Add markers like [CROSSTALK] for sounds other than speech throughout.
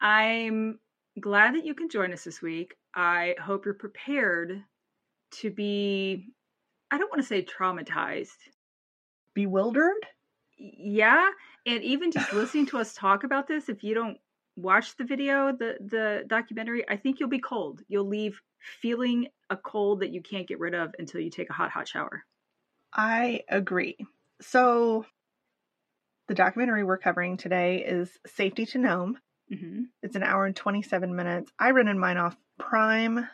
I'm glad that you can join us this week. I hope you're prepared to be, I don't want to say traumatized, Bewildered? yeah. And even just listening to us talk about this, if you don't watch the video, the, the documentary, I think you'll be cold. You'll leave feeling a cold that you can't get rid of until you take a hot, hot shower. I agree. So, the documentary we're covering today is Safety to Nome. Mm-hmm. It's an hour and 27 minutes. I rented mine off Prime.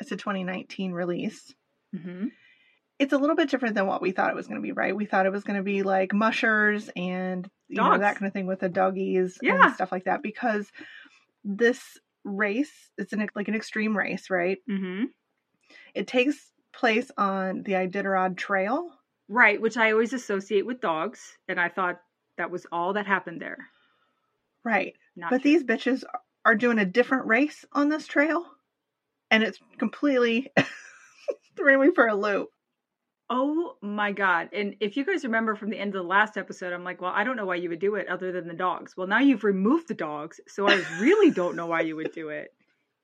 It's a 2019 release. Mm-hmm. It's a little bit different than what we thought it was going to be, right? We thought it was going to be like mushers and you know that kind of thing with the doggies Yeah. and stuff like that because this race it's an like an extreme race, right? Mm-hmm. It takes place on the Iditarod Trail. Right, which I always associate with dogs, and I thought that was all that happened there. Right. Not But true. these bitches are doing a different race on this trail, and it's completely [LAUGHS] throwing me for a loop. Oh my god! And if you guys remember from the end of the last episode, I'm like, well, I don't know why you would do it other than the dogs. Well, now you've removed the dogs, so I really don't know why you would do it.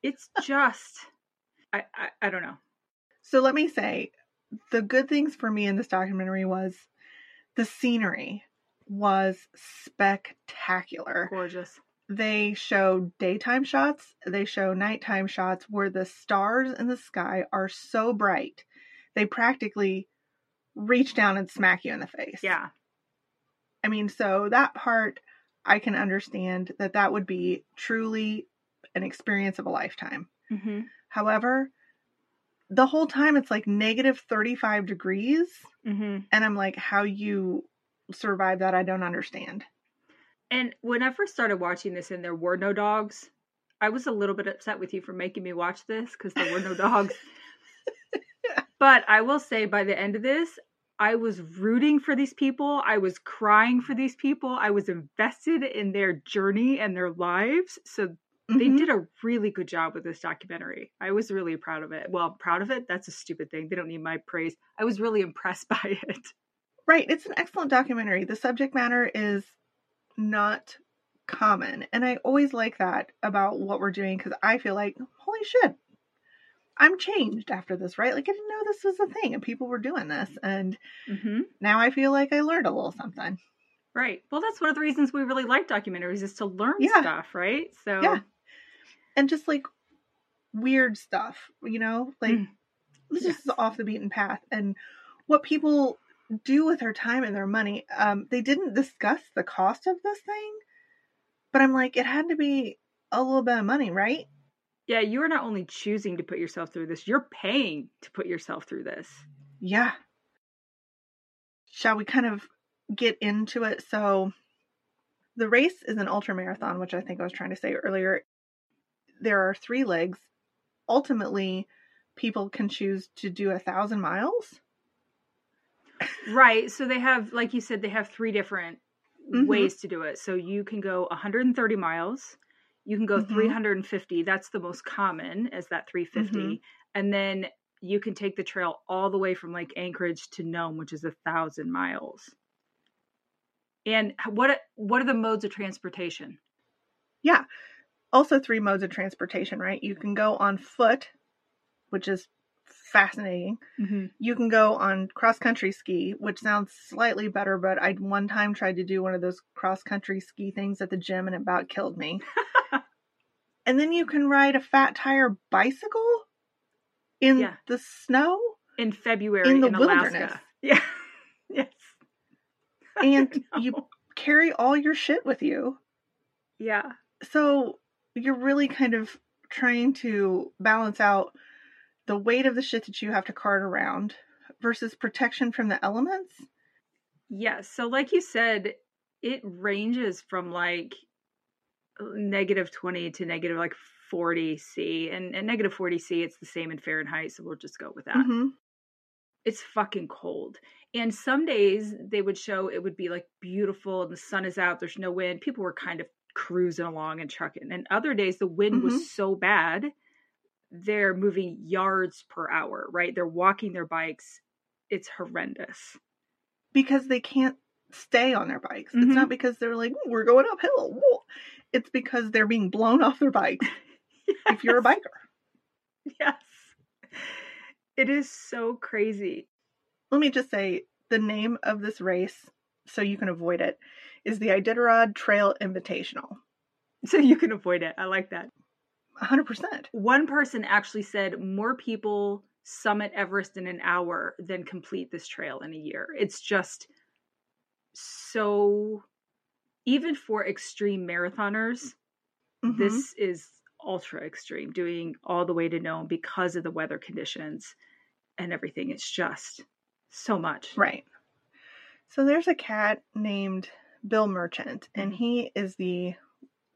It's just, I, I, I don't know. So let me say, the good things for me in this documentary was the scenery was spectacular. Gorgeous. They show daytime shots, they show nighttime shots where the stars in the sky are so bright, they practically reach down and smack you in the face. Yeah. I mean, so that part I can understand that that would be truly an experience of a lifetime. Mm-hmm. However, the whole time it's like negative 35 degrees, Mm-hmm. and I'm like, how you survive that, I don't understand. And when I first started watching this, and there were no dogs, I was a little bit upset with you for making me watch this because there were no dogs. [LAUGHS] But I will say, by the end of this, I was rooting for these people. I was crying for these people. I was invested in their journey and their lives. So they Mhm. did a really good job with this documentary. I was really proud of it. Well, proud of it? That's a stupid thing. They don't need my praise. I was really impressed [LAUGHS] by it. Right. It's an excellent documentary. The subject matter is not common. And I always like that about what we're doing because I feel like, holy shit, I'm changed after this, right? Like, I didn't know this was a thing and people were doing this. And Mm-hmm. now I feel like I learned a little something. Right. Well, that's one of the reasons we really like documentaries is to learn Yeah. stuff, right? So Yeah. And just like weird stuff, you know? Like, Mm. this Yes. is off the beaten path. And what people do with their time and their money, um, they didn't discuss the cost of this thing. But I'm like, it had to be a little bit of money, right? Yeah, you are not only choosing to put yourself through this, you're paying to put yourself through this. Yeah. Shall we kind of get into it? So, the race is an ultra marathon, which I think I was trying to say earlier. There are three legs. Ultimately, people can choose to do a thousand miles. Right. So they have, like you said, they have three different Mhm. ways to do it. So you can go 130 miles, you can go Mhm. 350. That's the most common, as that 350. Mhm. And then you can take the trail all the way from Lake Anchorage to Nome, which is a thousand miles. And what what are the modes of transportation? Yeah. Also, three modes of transportation, right? You can go on foot, which is fascinating. Mm-hmm. You can go on cross country ski, which sounds slightly better, but I one time tried to do one of those cross country ski things at the gym and it about killed me. [LAUGHS] and then you can ride a fat tire bicycle in Yeah. the snow In February In in, the Alaska. wilderness. [LAUGHS] Yeah. yes. [LAUGHS] and you carry all your shit with you. Yeah. So you're really kind of trying to balance out the weight of the shit that you have to cart around versus protection from the elements. Yes. So, like you said, it ranges from like negative 20 to negative like 40 C. And, negative 40 C, it's the same in Fahrenheit. So we'll just go with that. hmm It's fucking cold. And some days they would show it would be like beautiful and the sun is out, there's no wind. People were kind of cruising along and trucking. And other days the wind Mhm. was so bad, they're moving yards per hour, right? They're walking their bikes. It's horrendous. Because they can't stay on their bikes. Mhm. It's not because they're like, we're going uphill. It's because they're being blown off their bikes [LAUGHS] if you're a biker. Yes. It is so crazy. Let me just say the name of this race, so you can avoid it, is the Iditarod Trail Invitational. So you can avoid it. I like that. 100%. One person actually said more people summit Everest in an hour than complete this trail in a year. It's just so, even for extreme marathoners, Mhm. this is ultra extreme, doing all the way to Nome because of the weather conditions and everything. It's just so much. Right. So there's a cat named Bill Merchant, and Mhm. he is the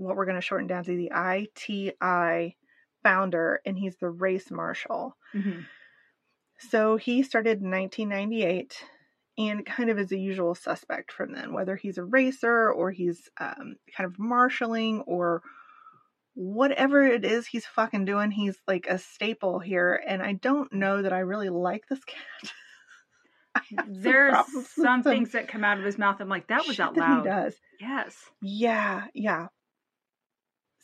what we're going to shorten down to the ITI founder, and he's the race marshal. Mhm. So he started in 1998 and kind of is a usual suspect from then, whether he's a racer or he's um, kind of marshaling or whatever it is he's fucking doing, he's like a staple here. And I don't know that I really like this [LAUGHS] cat. I have some There's some some things that come out of his mouth. I'm like, that was out that loud. He does. Yes. Yeah, yeah.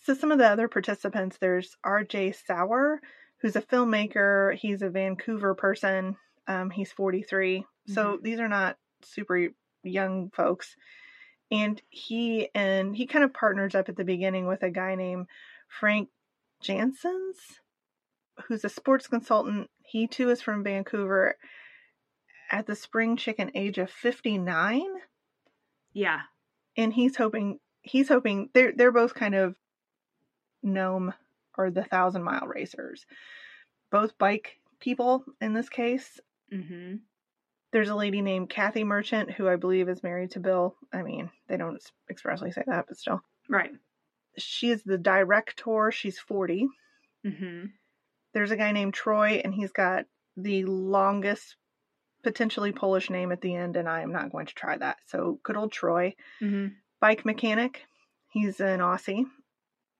So some of the other participants, there's R.J. Sauer, who's a filmmaker. He's a Vancouver person. Um, he's 43. So these are not super young folks. And he and he kind of partners up at the beginning with a guy named Frank Jansens, who's a sports consultant. He too is from Vancouver. At the spring chicken age of 59 Yeah. and he's hoping he's hoping they're they're both kind of Nome or the thousand mile racers both bike people in this case Mm-hmm. there's a lady named kathy merchant who i believe is married to bill i mean they don't expressly say that but still Right. She is the director she's 40 Mm-hmm. there's a guy named troy and he's got the longest potentially polish name at the end and i am not going to try that so good old troy Mm-hmm. bike mechanic. He's an Aussie,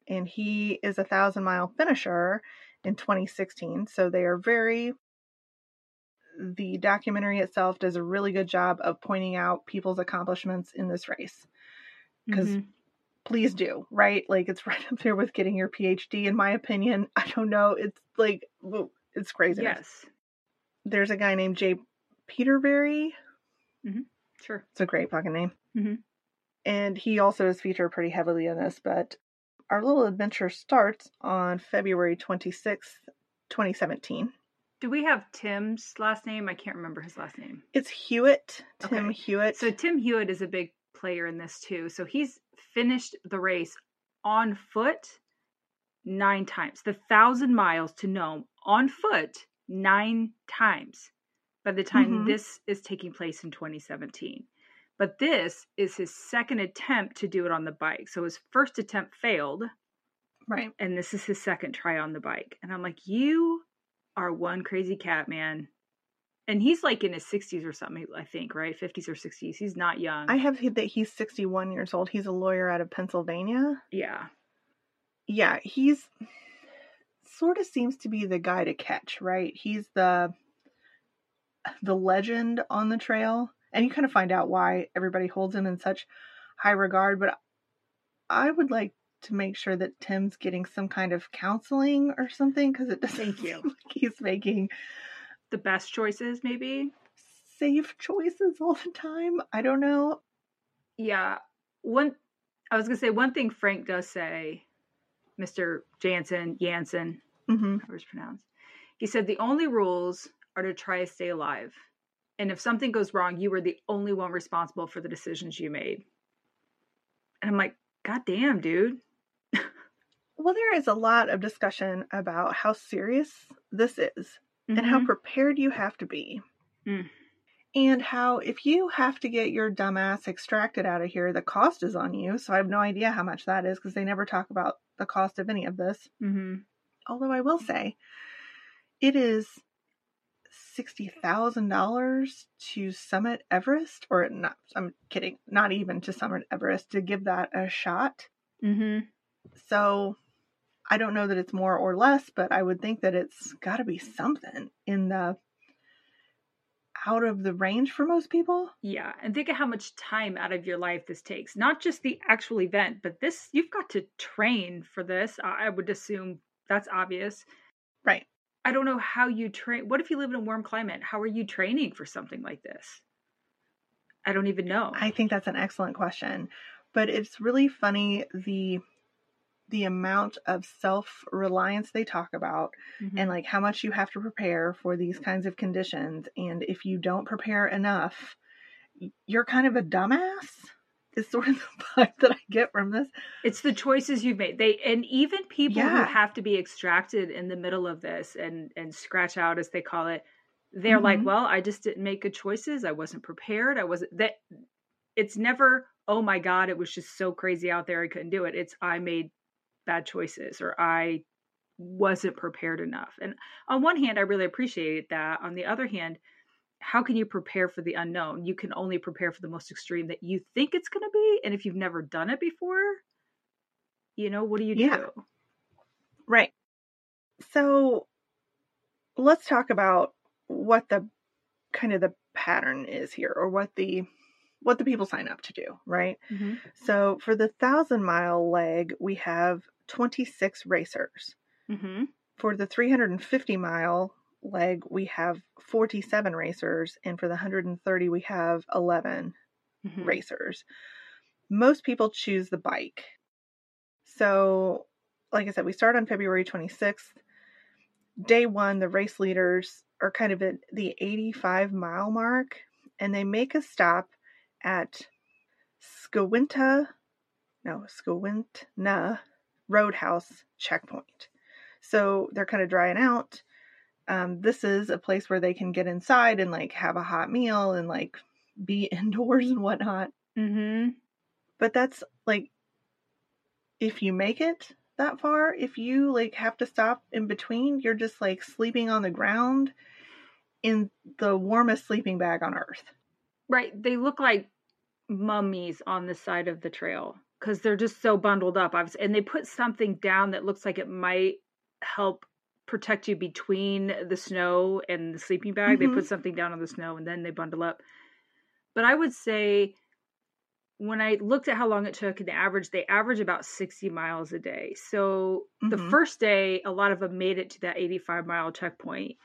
and he is a thousand mile finisher in 2016. So they are very. The documentary itself does a really good job of pointing out people's accomplishments in this race. 'Cause Mhm. Please do, right? Like it's [LAUGHS] right up there with getting your PhD, in my opinion. I don't know. It's like, it's crazy. yes. There's a guy named Jay Petervary. Sure. It's a great fucking name. Mhm. And he also is featured pretty heavily in this, but our little adventure starts on February 26th, 2017. Do we have Tim's last name? I can't remember his last name. It's Hewitt, Tim Okay. Hewitt. So Tim Hewitt is a big player in this too. So he's finished the race on foot nine times. The thousand miles to Nome on foot nine times by the time Mhm. this is taking place in 2017. But this is his second attempt to do it on the bike. So his first attempt failed, right. and this is his second try on the bike. And I'm like, you are one crazy cat, man. And he's like in his 60s or something, I think, right? 50s or 60s. He's not young. I have that he's 61 years old. He's a lawyer out of Pennsylvania. yeah. Yeah, he's sort of seems to be the guy to catch, right? He's the the legend on the trail, and you kind of find out why everybody holds him in such high regard, but I would like to make sure that Tim's getting some kind of counseling or something because it doesn't Thank you. like he's making The best choices, maybe? safe choices all the time. I don't know. Yeah. One, I was going to say, one thing Frank does say, Mr. Jansen, Jansen, hmm however it's pronounced, he said the only rules are to try to stay alive. And if something goes wrong, you were the only one responsible for the decisions you made. And I'm like, God damn, dude. [LAUGHS] Well, there is a lot of discussion about how serious this is and how Mhm. prepared you have to be. Mm. and how if you have to get your dumbass extracted out of here, the cost is on you. So I have no idea how much that is because they never talk about the cost of any of this. Mm-hmm. Although I will say, it is sixty thousand dollars to summit Everest, or not? I'm kidding, not even to summit Everest to give that a shot. Mm-hmm. So I don't know that it's more or less, but I would think that it's got to be something in the out of the range for most people. Yeah, and think of how much time out of your life this takes. Not just the actual event, but this you've got to train for this. I would assume that's obvious. Right. I don't know how you train. What if you live in a warm climate? How are you training for something like this? I don't even know. I think that's an excellent question. But it's really funny the the amount of self reliance they talk about Mhm. and like how much you have to prepare for these kinds of conditions and if you don't prepare enough you're kind of a dumbass is sort of [LAUGHS] the vibe that I get from this. It's the choices you've made. They and even people who have to be extracted in the middle of this and and scratch out as they call it. They're like, Mhm. well, I just didn't make good choices. I wasn't prepared. I wasn't that. It's never, oh my god, it was just so crazy out there. I couldn't do it. It's I made bad choices or I wasn't prepared enough. And on one hand, I really appreciated that. On the other hand, how can you prepare for the unknown? You can only prepare for the most extreme that you think it's going to be. And if you've never done it before, you know, what do you Yeah. do? Right. So let's talk about what the kind of the pattern is here or what the what the people sign up to do, right? Mm-hmm. So for the 1000 mile leg, we have 26 racers. Mm-hmm. For the 350 mile leg, we have 47 racers and for the 130 we have 11 Mm-hmm. racers. Most people choose the bike. So, like I said, we start on February 26th. Day one, the race leaders are kind of at the 85 mile mark, and they make a stop at Skawinta, no, Skawintna Roadhouse checkpoint. So they're kind of drying out. Um, this is a place where they can get inside and like have a hot meal and like be [LAUGHS] indoors and whatnot. Mm-hmm. But that's like if you make it that far, if you like have to stop in between, you're just like sleeping on the ground in the warmest sleeping bag on earth. Right. They look like mummies on the side of the trail because they're just so bundled up. I was, and they put something down that looks like it might help protect you between the snow and the sleeping bag. Mhm. They put something down on the snow and then they bundle up. But I would say when I looked at how long it took, and the average, they average about 60 miles a day. So the Mhm. first day, a lot of them made it to that 85 mile checkpoint,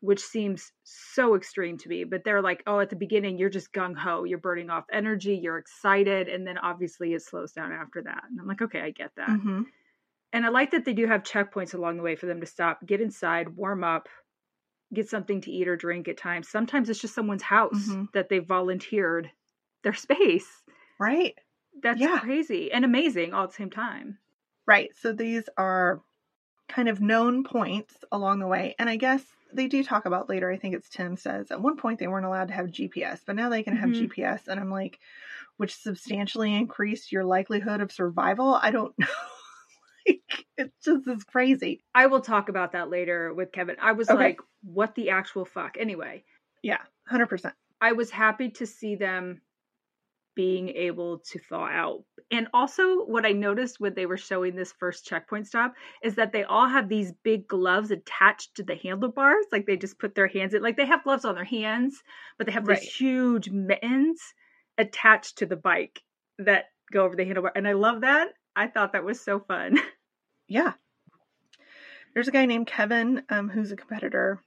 which seems so extreme to me. But they're like, oh, at the beginning, you're just gung ho, you're burning off energy, you're excited. And then obviously it slows down after that. And I'm like, okay, I get that. Mm-hmm. And I like that they do have checkpoints along the way for them to stop, get inside, warm up, get something to eat or drink at times. Sometimes it's just someone's house Mhm. that they volunteered their space. Right. That's Yeah. crazy and amazing all at the same time. Right. So these are kind of known points along the way. And I guess they do talk about later, I think it's Tim says, at one point they weren't allowed to have GPS, but now they can have Mhm. GPS. And I'm like, which substantially increased your likelihood of survival? I don't [LAUGHS] know. [LAUGHS] like, it's just as crazy. I will talk about that later with Kevin. I was Okay. like, what the actual fuck? Anyway, Yeah, 100%. I was happy to see them being able to thaw out. And also, what I noticed when they were showing this first checkpoint stop is that they all have these big gloves attached to the handlebars. Like they just put their hands in, like they have gloves on their hands, but they have Right. these huge mittens attached to the bike that go over the handlebar. And I love that. I thought that was so fun. [LAUGHS] Yeah. There's a guy named Kevin um, who's a competitor,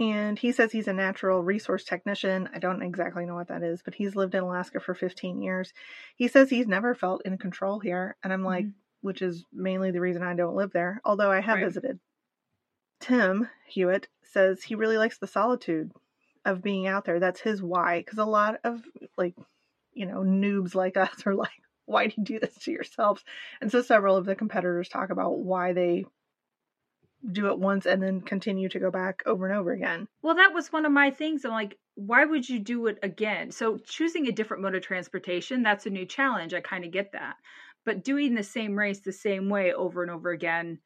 and he says he's a natural resource technician. I don't exactly know what that is, but he's lived in Alaska for 15 years. He says he's never felt in control here, and I'm like, which is mainly the reason I don't live there, although I have Right. visited. Tim Hewitt says he really likes the solitude of being out there. That's his why, because a lot of like, you know, noobs like [LAUGHS] us are like, why do you do this to yourselves? And so several of the competitors talk about why they do it once and then continue to go back over and over again. Well, that was one of my things. I'm like, why would you do it again? So choosing a different mode of transportation, that's a new challenge. I kind of get that. But doing the same race the same way over and over again,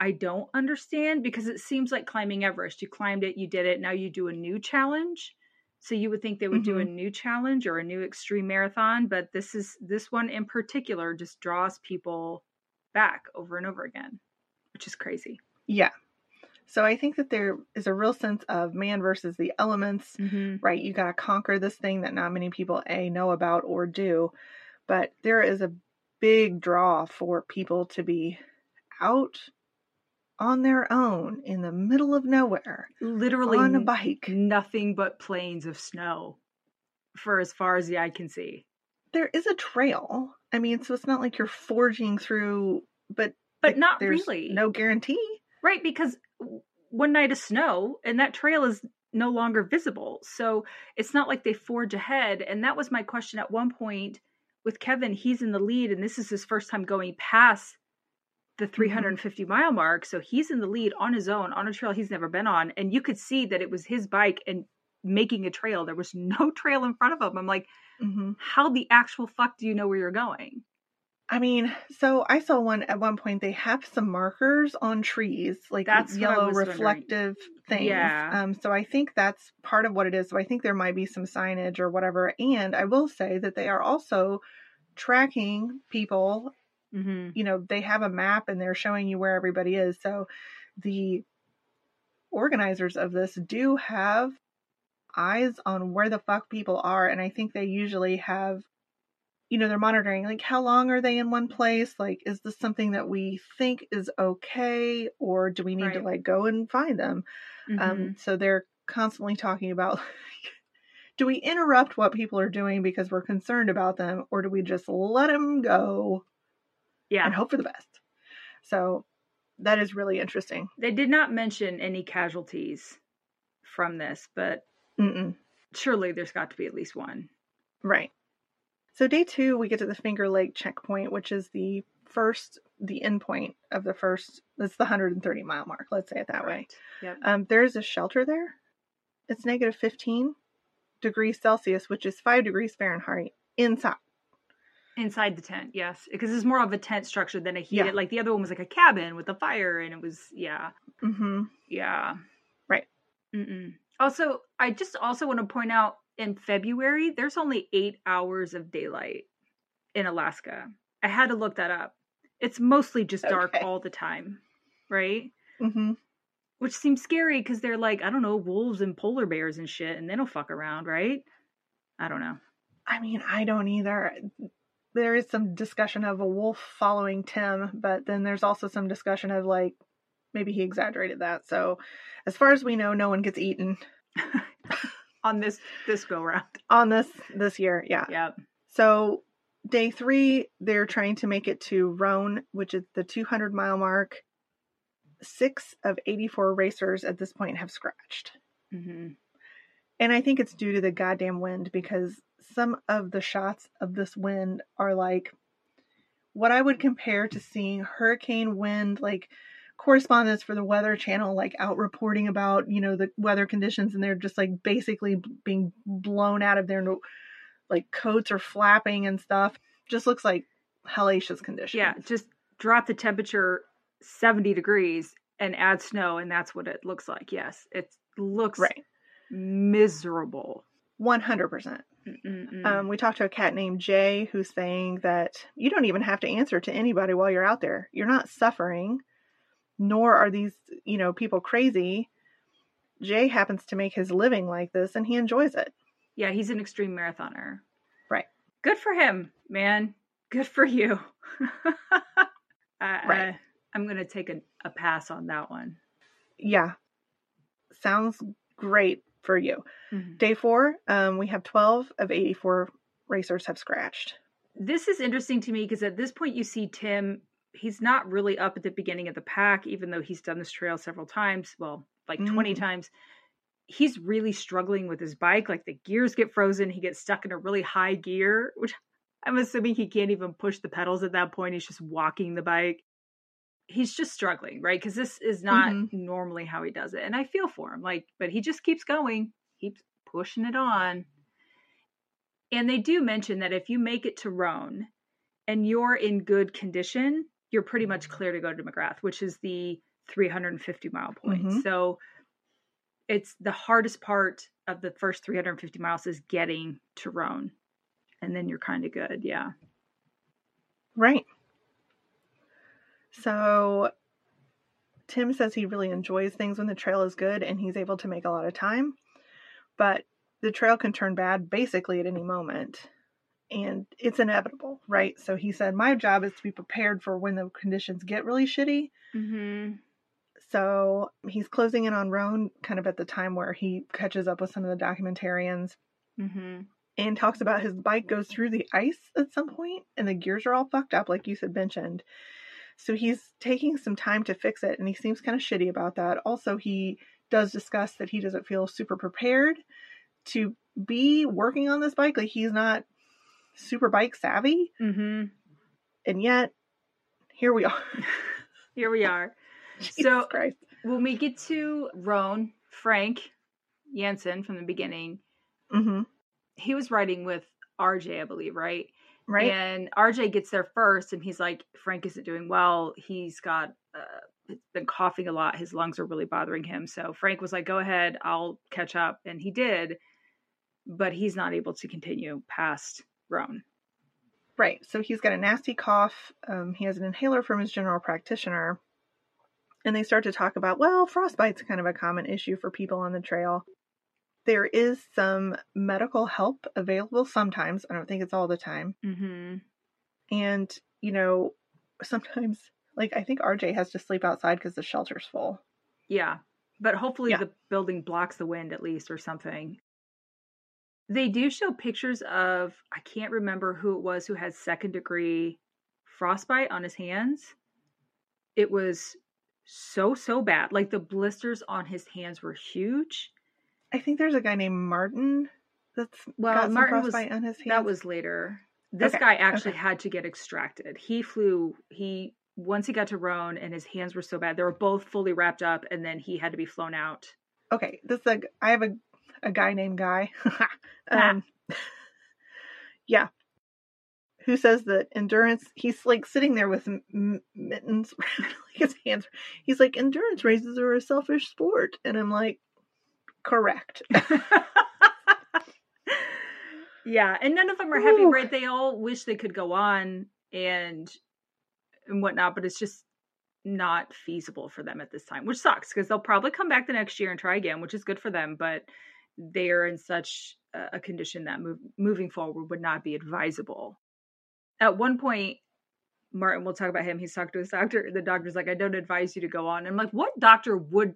I don't understand because it seems like climbing Everest. You climbed it, you did it, now you do a new challenge. So you would think they would mm-hmm. do a mm-hmm. new challenge or a new extreme marathon, but this is this one in particular just draws people back over and over again, which is crazy. Yeah. So I think that there is a real sense of man versus the elements, mm-hmm. right? You got to conquer this thing that not many people a know about or do, but there is a big draw for people to be out on their own in the middle of nowhere, literally on a bike, nothing but plains of snow for as far as the eye can see. There is a trail. I mean, so it's not like you're forging through, but but not really. No guarantee. Right, because one night of snow and that trail is no longer visible. So it's not like they forge ahead. And that was my question at one point with Kevin. He's in the lead, and this is his first time going past the mm-hmm. 350 mile mark. So he's in the lead on his own on a trail he's never been on. And you could see that it was his bike and making a trail. There was [LAUGHS] no trail in front of him. I'm like, mm-hmm. how the actual fuck do you know where you're going? I mean, so I saw one at one point. They have some markers on trees, like that's yellow reflective wondering. things. Yeah. Um. So I think that's part of what it is. So I think there might be some signage or whatever. And I will say that they are also tracking people. Mm-hmm. You know, they have a map and they're showing you where everybody is. So the organizers of this do have eyes on where the fuck people are, and I think they usually have you know they're monitoring like how long are they in one place like is this something that we think is okay or do we need right. to like go and find them um, mm-hmm. um so they're constantly talking about [LAUGHS] do we interrupt what people are doing because we're concerned about them or do we just let them go yeah and hope for the best so that is really interesting they did not mention any casualties from this but Mm-mm. surely there's got to be at least one right so day two, we get to the Finger Lake checkpoint, which is the first, the end point of the first. That's the 130 mile mark. Let's say it that right. way. Yep. Um, there is a shelter there. It's negative 15 degrees Celsius, which is five degrees Fahrenheit inside. Inside the tent, yes, because it's more of a tent structure than a heated. Yeah. Like the other one was like a cabin with a fire, and it was yeah, mm-hmm. yeah, right. Mm-mm. Also, I just also want to point out in February, there's only eight hours of daylight in Alaska. I had to look that up. It's mostly just dark okay. all the time, right? Mm-hmm. Which seems scary because they're like, I don't know, wolves and polar bears and shit, and they don't fuck around, right? I don't know. I mean, I don't either. There is some discussion of a wolf following Tim, but then there's also some discussion of like maybe he exaggerated that. So, as far as we know, no one gets eaten. [LAUGHS] on this this go round. On this this year, yeah. Yep. So day three, they're trying to make it to Rohn, which is the 200 mile mark. Six of 84 racers at this point have scratched. Mm-hmm. And I think it's due to the goddamn wind because some of the shots of this wind are like what I would compare to seeing hurricane wind, like correspondents for the Weather Channel like out reporting about you know the weather conditions, and they're just like basically being blown out of their like coats are flapping and stuff. Just looks like hellacious conditions. Yeah, just drop the temperature seventy degrees and add snow, and that's what it looks like. Yes, it looks right miserable. One hundred percent. Um, we talked to a cat named Jay who's saying that you don't even have to answer to anybody while you're out there. You're not suffering nor are these, you know, people crazy. Jay happens to make his living like this and he enjoys it. Yeah, he's an extreme marathoner. Right. Good for him, man. Good for you. [LAUGHS] right. I'm going to take a, a pass on that one. Yeah. Sounds great for you. Mm-hmm. Day four, um, we have 12 of 84 racers have scratched. This is interesting to me because at this point you see Tim he's not really up at the beginning of the pack, even though he's done this trail several times. Well, like mm. 20 times. He's really struggling with his bike. Like the gears get frozen. He gets stuck in a really high gear, which I'm assuming he can't even push the pedals at that point. He's just walking the bike. He's just struggling, right? Because this is not Mhm. normally how he does it. And I feel for him. Like, but he just keeps going, keeps pushing it on. And they do mention that if you make it to Rohn and you're in good condition, you're pretty much clear to go to McGrath, which is the 350 mile point. Mhm. So it's the hardest part of the first 350 miles is getting to Rohn. And then you're kind of good. Yeah. Right. So Tim says he really enjoys things when the trail is good and he's able to make a lot of time. But the trail can turn bad basically at any moment. And it's inevitable, right? So he said, My job is to be prepared for when the conditions get really shitty. Mm-hmm. So he's closing in on Rohn kind of at the time where he catches up with some of the documentarians Mm-hmm. and talks about his bike goes through the ice at some point and the gears are all fucked up like you said mentioned so he's taking some time to fix it and he seems kind of shitty about that also he does discuss that he doesn't feel super prepared to be working on this bike like he's not super bike savvy Mm-hmm. and yet here we [LAUGHS] are Here we are. Jesus So- Christ. When we get to Rohn, Frank Jensen from the beginning, hmm he was riding with RJ, I believe, right? Right And RJ gets there first, and he's like, Frank isn't doing well. He's got uh, been coughing a lot. His lungs are really bothering him. So Frank was like, "Go ahead, I'll catch up," and he did. But he's not able to continue past Rohn. Right. So he's got a nasty cough. Um, he has an inhaler from his general practitioner. And they start to talk about, well, frostbite's kind of a common issue for people on the trail. There is some medical help available sometimes. I don't think it's all the time. Mm-hmm. And, you know, sometimes, like, I think RJ has to sleep outside because the shelter's full. Yeah. But hopefully Yeah. the building blocks the wind at least or something. They do show pictures of I can't remember who it was who had second degree frostbite on his hands. It was so so bad. Like the blisters on his hands were huge. I think there's a guy named Martin that's Well, Martin was- on his hands. That was later. This Okay, guy actually okay. had to get extracted. He flew he once he got to Rohn and his hands were so bad. They were both fully wrapped up and then he had to be flown out. okay. This is a, I have a, a guy named Guy. [LAUGHS] [LAUGHS] um, yeah. Who says that endurance? He's like sitting there with m- m- mittens, [LAUGHS] like his hands. He's like, endurance races are a selfish sport, and I'm like, correct. [LAUGHS] yeah, and none of them are happy, Ooh. right? They all wish they could go on and and whatnot, but it's just not feasible for them at this time, which sucks because they'll probably come back the next year and try again, which is good for them, but they are in such a a condition that move, moving forward would not be advisable. At one point, Martin, we'll talk about him. He's talked to his doctor. The doctor's like, I don't advise you to go on. I'm like, what doctor would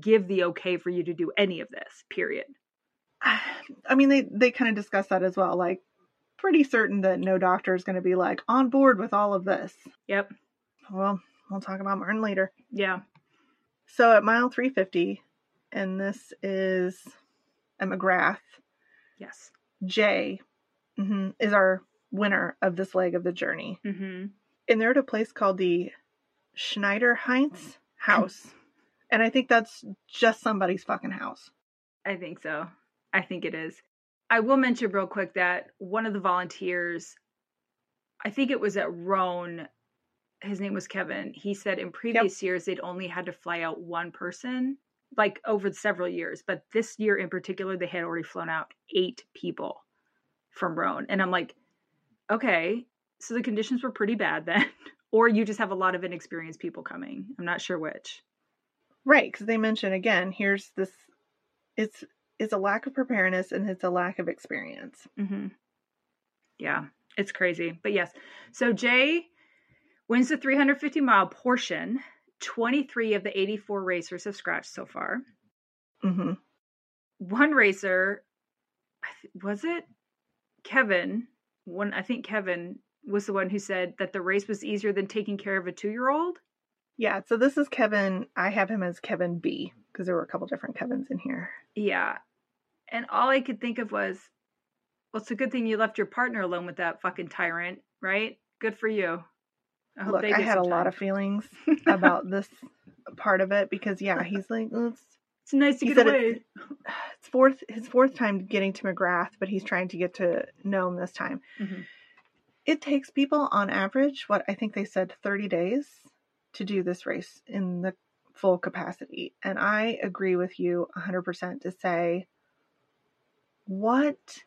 give the okay for you to do any of this? Period. [SIGHS] I mean, they they kind of discuss that as well. Like, pretty certain that no doctor is going to be like on board with all of this. Yep. Well, we'll talk about Martin later. Yeah. So at mile 350, and this is a McGrath. Yes. Jay mhm, is our winner of this leg of the journey. Mm-hmm. And they're at a place called the Schneiderheinze House. And I think that's just somebody's fucking house. I think so. I think it is. I will mention real quick that one of the volunteers, I think it was at Rohn, his name was Kevin. He said in previous years they'd only had to fly out one person, like over several years. But this year in particular, they had already flown out eight people from Rohn. And I'm like, okay, so the conditions were pretty bad then. [LAUGHS] or you just have a lot of inexperienced people coming. I'm not sure which. Right, because they mention again, here's this it's it's a lack of preparedness and it's a lack of experience. hmm Yeah, it's crazy. But yes, so Jay wins the 350 mile portion. 23 of the 84 racers have scratched so far. hmm One racer, was it Kevin? One, I think Kevin was the one who said that the race was easier than taking care of a two year old. Yeah, so this is Kevin. I have him as Kevin B because there were a couple different Kevins in here. Yeah. And all I could think of was, well, it's a good thing you left your partner alone with that fucking tyrant, right? Good for you. I hope Look, they I had a some lot of feelings [LAUGHS] about this part of it because yeah, he's like "Well, it's It's nice to get away. it's- [SIGHS] it's fourth his fourth time getting to McGrath, but he's trying to get to Nome this time. Mhm. It takes people on average, what I think they said 30 days to do this race in the full capacity. And I agree with you 100% to say what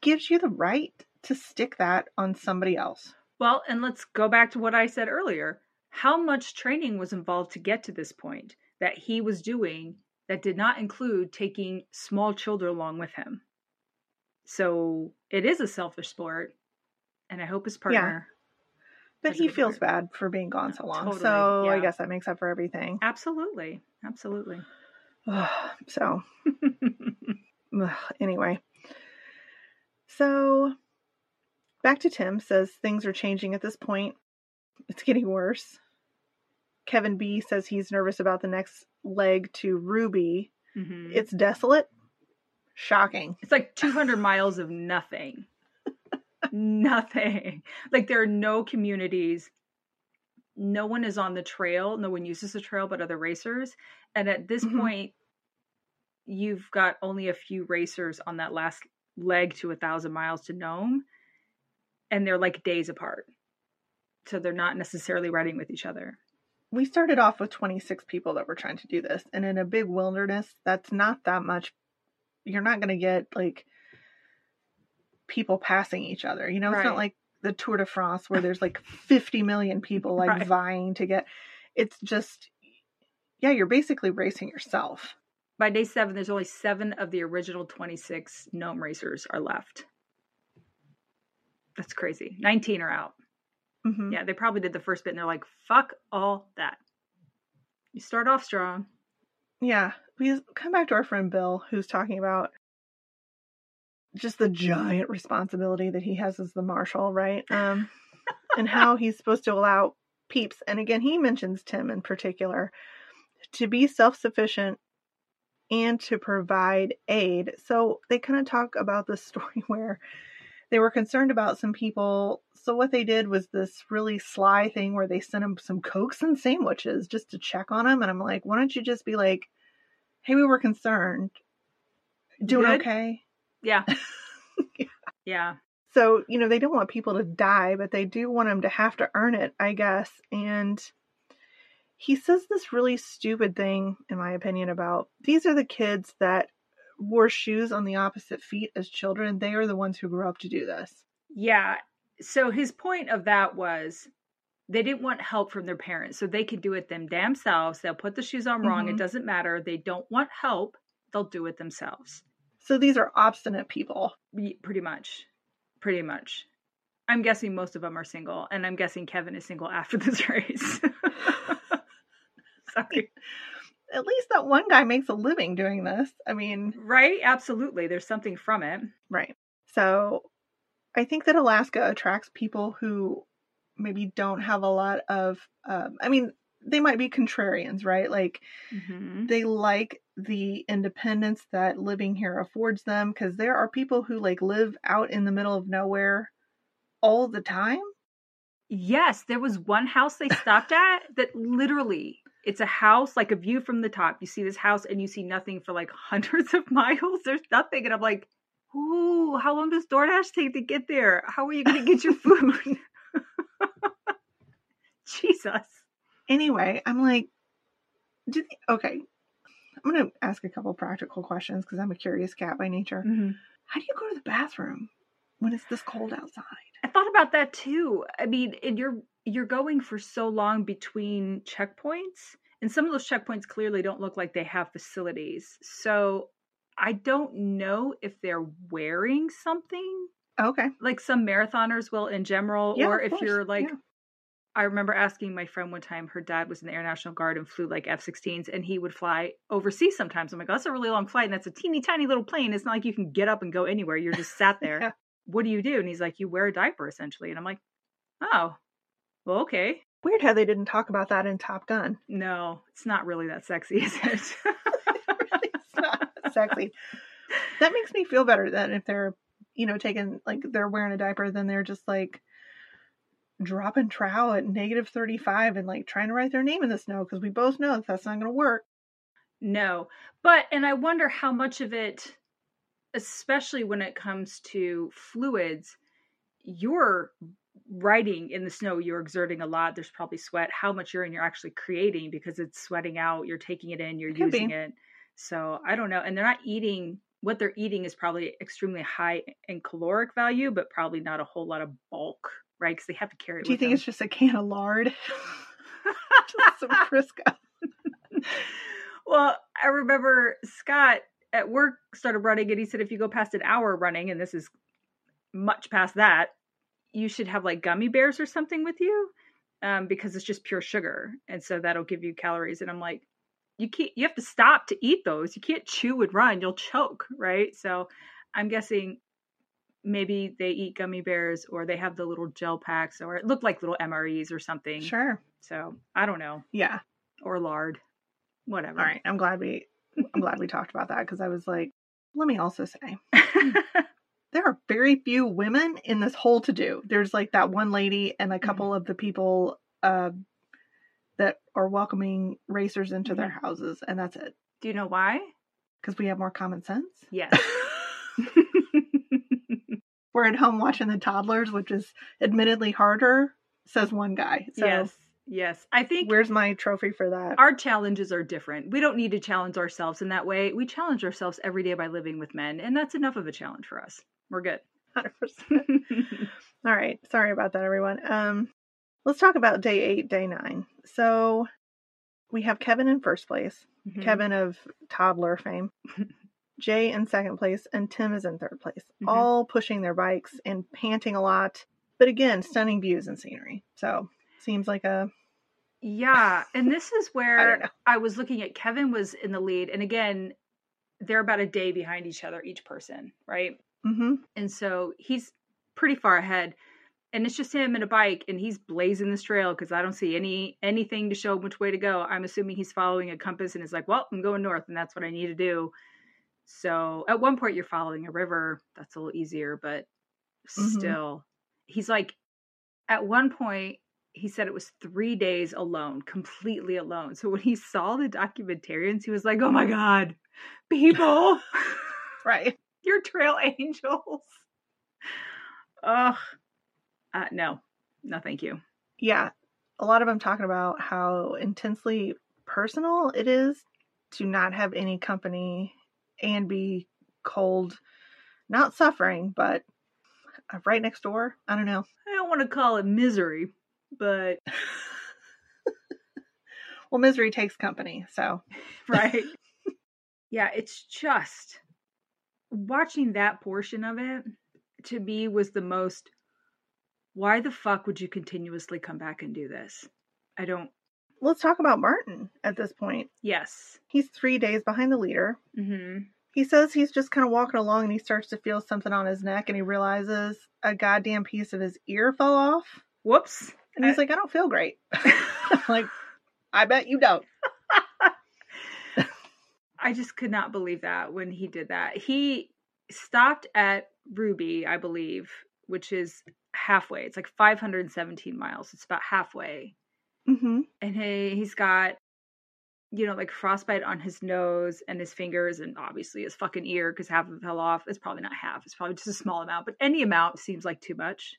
gives you the right to stick that on somebody else? Well, and let's go back to what I said earlier. How much training was involved to get to this point that he was doing that did not include taking small children along with him? So it is a selfish sport, and I hope his partner. But he feels bad for being gone so long. Totally, so I guess that makes up for everything. Absolutely, absolutely. [SIGHS] so [LAUGHS] anyway, so back to Tim says things are changing at this point. It's getting worse. Kevin B says he's nervous about the next leg to Ruby. Mhm. It's desolate. Shocking. It's like 200 miles of nothing. Nothing. Like there are no communities. No one is on the trail. No one uses the trail but other racers. And at this Mhm. point, you've got only a few racers on that last leg to a thousand miles to Nome. And they're like days apart. So they're not necessarily riding with each other. We started off with 26 people that were trying to do this, and in a big wilderness, that's not that much. You're not going to get like people passing each other. You know, it's Right. not like the Tour de France where [LAUGHS] there's like 50 million people like Right. vying to get. It's just, yeah, you're basically racing yourself. By day seven, there's only seven of the original 26 Nome racers are left. That's crazy. 19 are out. hmm Yeah, they probably did the first bit and they're like, fuck all that. You start off strong. Yeah, we come back to our friend Bill, who's talking about just the giant responsibility that he has as the marshal, right? Um, and how he's supposed to allow peeps, and again, he mentions Tim in particular, to be self sufficient and to provide aid. So they kind of talk about this [LAUGHS] story where they were concerned about some people. So what they did was this really sly thing where they sent them some cokes and sandwiches just to check on them. And I'm like, why don't you just be like, hey, we were concerned. Doing Good? okay? Yeah. [LAUGHS] yeah. So, you know, they don't want people to die, but they do want them to have to earn it, I guess. And he says this really stupid thing, in my opinion, about these are the kids that wore shoes on the opposite feet as children. They are the ones who grew up to do this. Yeah. So his point of that was they didn't want help from their parents, so they could do it them damn selves. They'll put the shoes on wrong. It Mhm. doesn't matter. They don't want help. They'll do it themselves. So these are obstinate people. Pretty much. Pretty much. I'm guessing most of them are single, and I'm guessing Kevin is single after [LAUGHS] this race. [LAUGHS] Sorry. At least that one guy makes a living doing this. I mean, Right? Absolutely. There's something from it. Right. So I think that Alaska attracts people who maybe don't have a lot of, um, I mean, they might be contrarians, right? Like Mhm. they like the independence that living here affords them because there are people who like live out in the middle of nowhere all the time. Yes, there was one house they stopped [LAUGHS] at that literally it's a house like a view from the top. You see this house and you see nothing for like [LAUGHS] hundreds of miles. There's nothing, and I'm like, "Ooh, how long does DoorDash take to get there? How are you going to get your [LAUGHS] food?" Jesus. Anyway, I'm like, do they, okay. I'm going to ask a couple practical questions because I'm a curious cat by nature. Mm-hmm. How do you go to the bathroom when it's this cold outside? I thought about that too. I mean, and you're you're going for so long between checkpoints, and some of those checkpoints clearly don't look like they have facilities. So I don't know if they're wearing something Okay. like some marathoners will in general, Yeah, or if course, you're like. yeah. I remember asking my friend one time, her dad was in the Air National Guard and flew like F 16s, and he would fly overseas sometimes. I'm like, oh, that's a really long flight, and that's a teeny tiny little plane. It's not like you can get up and go anywhere. You're just sat [LAUGHS] there. Yeah. What do you do? And he's like, you wear a diaper essentially. And I'm like, oh, well, okay. Weird how they didn't talk about that in Top Gun. No, it's not really that sexy, is it? [LAUGHS] it's not sexy. That makes me feel better than if they're, you know, taking like they're wearing a diaper, then they're just like dropping trowel at negative 35 and like trying to write their name in the snow because we both know that that's not going to work. No. But, and I wonder how much of it, especially when it comes to fluids, you're writing in the snow, you're exerting a lot. There's probably sweat. How much urine you're actually creating because it's sweating out, you're taking it in, you're using be. it. So I don't know. And they're not eating, what they're eating is probably extremely high in caloric value, but probably not a whole lot of bulk, right? Because they have to carry it Do you think them. it's just a can of lard? [LAUGHS] [LAUGHS] just some Crisco. [LAUGHS] well, I remember Scott at work started running, and he said if you go past an hour running, and this is much past that, you should have like gummy bears or something with you, um, because it's just pure sugar, and so that'll give you calories. And I'm like, you can't, you have to stop to eat those. You can't chew and run; you'll choke, right? So, I'm guessing maybe they eat gummy bears or they have the little gel packs or it looked like little MREs or something. Sure. So I don't know. Yeah. Or lard. Whatever. All right. I'm glad we I'm glad we talked about that because I was like, let me also say [LAUGHS] there are very few women in this whole to do. There's like that one lady and a couple of the people uh, that are welcoming racers into their houses, and that's it. Do you know why? Because we have more common sense. Yes. [LAUGHS] [LAUGHS] We're at home watching the toddlers, which is admittedly harder, says one guy. So yes. Yes. I think where's my trophy for that? our challenges are different. We don't need to challenge ourselves in that way. We challenge ourselves every day by living with men, and that's enough of a challenge for us. We're good. 100%. [LAUGHS] All right. Sorry about that, everyone. Um, let's talk about day eight, day nine. So we have Kevin in first place, Mhm. Kevin of toddler fame, [LAUGHS] Jay in second place, and Tim is in third place, Mhm. all pushing their bikes and panting a lot. But again, stunning views and scenery. So seems like a Yeah, and this is [LAUGHS] where know. I, was looking at Kevin was in the lead, and again, they're about a day behind each other, each person, right? hmm And so he's pretty far ahead, and it's just him and a bike, and he's blazing this trail because I don't see any anything to show him which way to go. I'm assuming he's following a compass and is like, "Well, I'm going north, and that's what I need to do." So at one point, you're following a river. That's a little easier, but Mhm. still, he's like, at one point, he said it was three days alone, completely alone. So when he saw the documentarians, he was like, "Oh my god, people, [LAUGHS] right. [LAUGHS] you're trail angels." Ugh. Uh, no, no, thank you. Yeah. A lot of them talking about how intensely personal it is to not have any company and be cold, not suffering, but uh, right next door. I don't know. I don't want to call it misery, but [LAUGHS] Well, misery takes company, so [LAUGHS] right? yeah, it's just watching that portion of it to me was the most why the fuck would you continuously come back and do this? I don't let's talk about Martin at this point. yes. He's three days behind the leader. Mhm. He says he's just kind of walking along and he starts to feel something on his neck and he realizes a goddamn piece of his ear fell off. Whoops. And he's Uh, like, I don't feel great. [LAUGHS] [LAUGHS] Like, I bet you don't. [LAUGHS] I just could not believe that when he did that. He stopped at Ruby, I believe, which is halfway. It's like 517 miles. It's about halfway. Hmm And he he's got you know like frostbite on his nose and his fingers and obviously his fucking ear because half of it fell off. It's probably not half. It's probably just a small amount, but any amount seems like too much.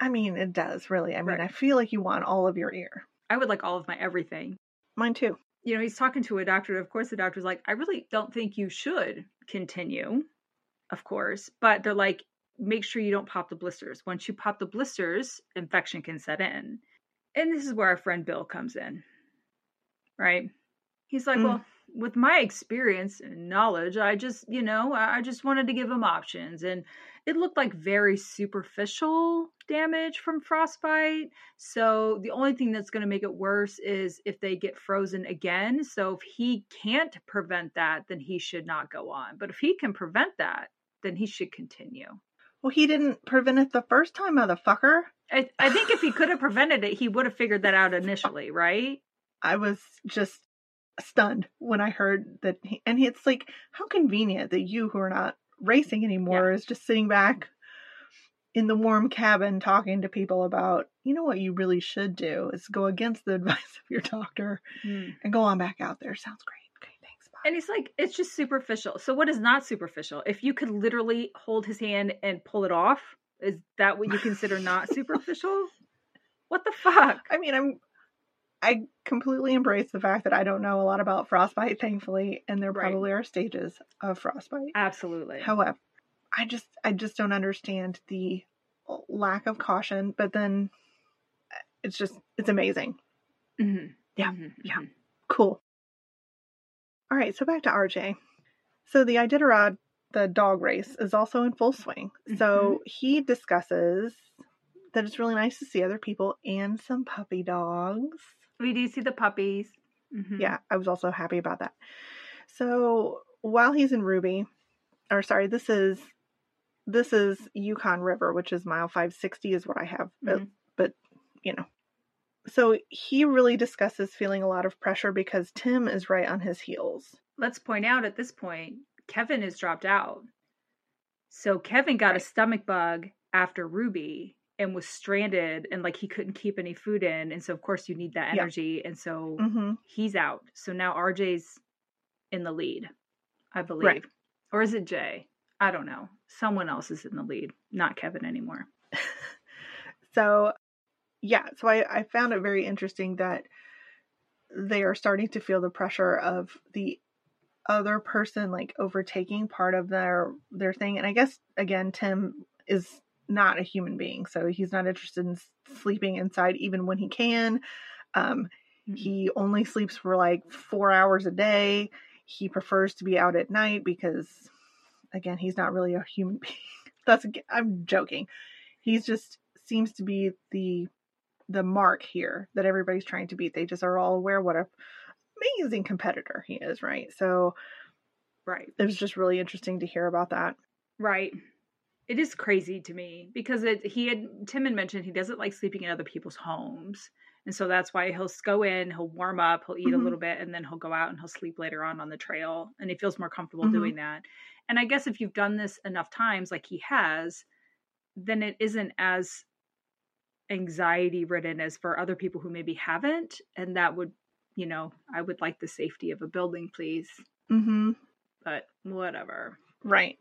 I mean, it does really. I mean, Right. I feel like you want all of your ear. I would like all of my everything. Mine too. you know, he's talking to a doctor. Of course, the doctor's like, I really don't think you should continue, of course. But they're like, make sure you don't pop the blisters. Once you pop the blisters, infection can set in. And this is where our friend Bill comes in, right? He's like, Mm. well, with my experience and knowledge, I just, you know, I I just wanted to give him options. And it looked like very superficial damage from frostbite. So the only thing that's going to make it worse is if they get frozen again. So if he can't prevent that, then he should not go on. But if he can prevent that, then he should continue. Well, he didn't prevent it the first time, motherfucker. I, I think if he could have prevented it, he would have figured that out initially, right? I was just stunned when I heard that. He, and it's like, how convenient that you, who are not racing anymore, is just sitting back in the warm cabin talking to people about, you know what you really should do is go against the [LAUGHS] advice of your doctor Hmm. and go on back out there. Sounds great. Okay, thanks. Bye. And he's like, it's just superficial. So what is not superficial? If you could literally hold his hand and pull it off, is that what you consider [LAUGHS] not superficial? What the fuck? I mean, I'm I completely embrace the fact that I don't know a lot about frostbite, thankfully, and there Right. probably are stages of frostbite. Absolutely. However, I just I just don't understand the lack of caution, but then it's just it's amazing. Mhm. Yeah, Mhm. yeah. Mhm. Cool. All right, so back to RJ. So the Iditarod, the dog race, is also in full swing. So he discusses that it's really nice to see other people and some puppy dogs. We do see the puppies. Mhm. Yeah, I was also happy about that. So while he's in Ruby, or sorry, this is this is Yukon River, which is mile five sixty, is what I have. But, Mhm. but you know, so he really discusses feeling a lot of pressure because Tim is right on his heels. Let's point out at this point, Kevin has dropped out. So Kevin got a stomach bug after Ruby and was stranded and like he couldn't keep any food in. And so of course you need that Yeah. energy. And so Mm-hmm. he's out. So now RJ's in the lead, I believe. Right. Or is it Jay? I don't know. Someone else is in the lead, not Kevin anymore. [LAUGHS] So, yeah, so I, I found it very interesting that they are starting to feel the pressure of the other person like overtaking part of their their thing and i guess again tim is not a human being so he's not interested in sleeping inside even when he can. Um Mhm. he only sleeps for like four hours a day. He prefers to be out at night because again he's not really a human [LAUGHS] being. That's i'm joking. He's just seems to be the the mark here that everybody's trying to beat. They just are all aware what a amazing competitor he is right so Right. it was just really interesting to hear about that Right. It is crazy to me because it he had Tim had mentioned he doesn't like sleeping in other people's homes. And so that's why he'll go in, he'll warm up, he'll eat a Mhm. little bit, and then he'll go out and he'll sleep later on on the trail. And he feels more comfortable Mhm. doing that. And I guess if you've done this enough times, like he has, then it isn't as anxiety ridden as for other people who maybe haven't. And that would, you know, I would like the safety of a building, please. mm-hmm But whatever. right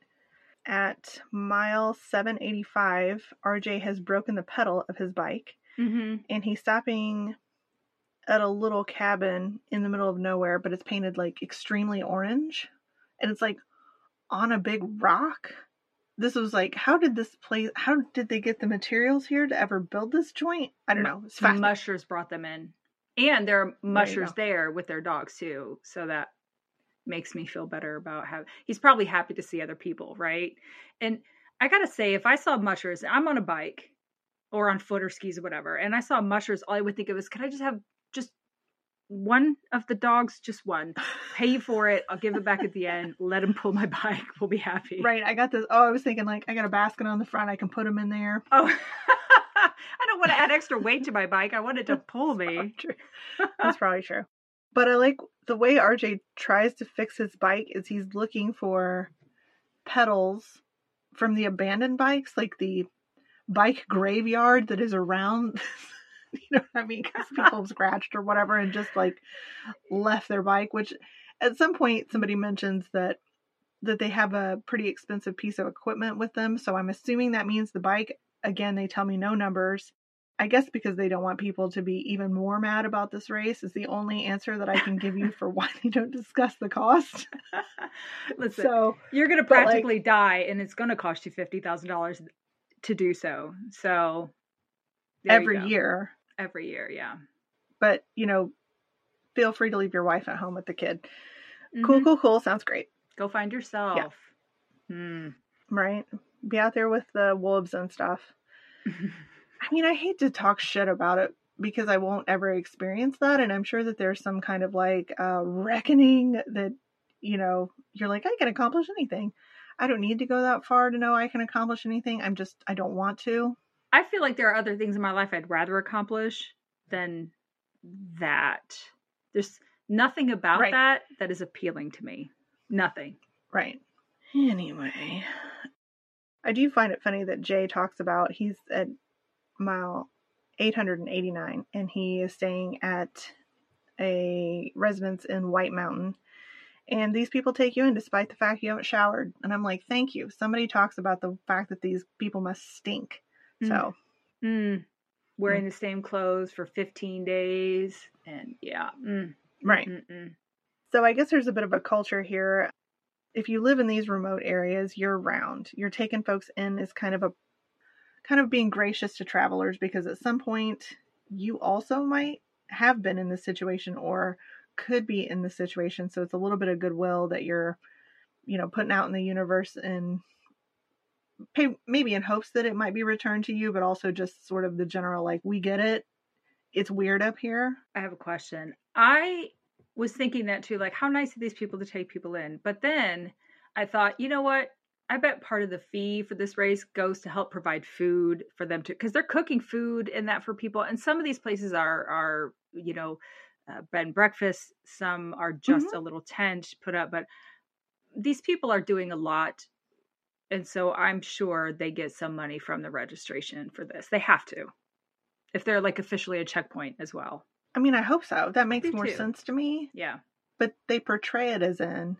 at mile 785 rj has broken the pedal of his bike Mm-hmm. and he's stopping at a little cabin in the middle of nowhere but it's painted like extremely orange and it's like on a big rock this was like how did this place how did they get the materials here to ever build this joint i don't know it's fascinating. mushers brought them in and there are mushers go. there with their dogs too so that makes me feel better about how he's probably happy to see other people right? And i gotta say if i saw mushers i'm on a bike or on foot or skis or whatever and i saw mushers all i would think of is could i just have just one of the dogs just one? Pay you for it i'll give it back at the end let him pull my [LAUGHS] bike we'll be happy. Right i got this oh i was thinking like i got a basket on the front i can put them in there. Oh [LAUGHS] want to add extra weight to my bike i want it to pull me [LAUGHS] That's probably true. But I like the way RJ tries to fix his bike is he's looking for pedals from the abandoned bikes, like the bike graveyard that is around. [LAUGHS] you know what I mean? Because people scratched or whatever and just like left their bike. Which at some point somebody mentions that that they have a pretty expensive piece of equipment with them. So I'm assuming that means the bike. Again, they tell me no numbers. I guess because they don't want people to be even more mad about this race is the only answer that I can give you for [LAUGHS] why they don't discuss the cost. [LAUGHS] Listen, So you're going to but, like- practically die, and it's going to cost you fifty thousand dollars to do so. So every year, every year, yeah. but you know, feel free to leave your wife at home with the kid. Cool, Mhm. cool, cool. Sounds great, Go find yourself. Hmm. right? Be out there with the wolves and stuff. [LAUGHS] I mean, I hate to talk shit about it because I won't ever experience that, and I'm sure that there's some kind of like uh, reckoning that you know you're like I can accomplish anything. I don't need to go that far to know I can accomplish anything. I'm just I don't want to. I feel like there are other things in my life I'd rather accomplish than that. There's nothing about Right. that that is appealing to me. Nothing. Right. Anyway, I do find it funny that Jay talks about he's at mile 889 and he is staying at a residence in White Mountain. And these people take you in despite the fact you haven't showered. And I'm like, thank you. Somebody talks about the fact that these people must stink. Mm. So, Mm. Wearing the same clothes for 15 days. And yeah. Mm. right. Mm-mm. So I guess there's a bit of a culture here. If you live in these remote areas year round, you're taking folks in as kind of a kind of being gracious to travelers because at some point you also might have been in this situation or could be in this situation. So it's a little bit of goodwill that you're, you know, putting out in the universe and pay, maybe in hopes that it might be returned to you, but also just sort of the general like, we get it. It's weird up here. I have a question. I was thinking that too, like how nice of these people to take people in. But then I thought, you know what? I bet part of the fee for this race goes to help provide food for them to, because they're cooking food and that for people. And some of these places are are you know uh, bed and breakfast. Some are just a little tent put up, but these people are doing a lot, and so I'm sure they get some money from the registration for this. They have to, if they're like officially a checkpoint as well. I mean, I hope so. That makes Me more too. sense to me. Yeah. but they portray it as in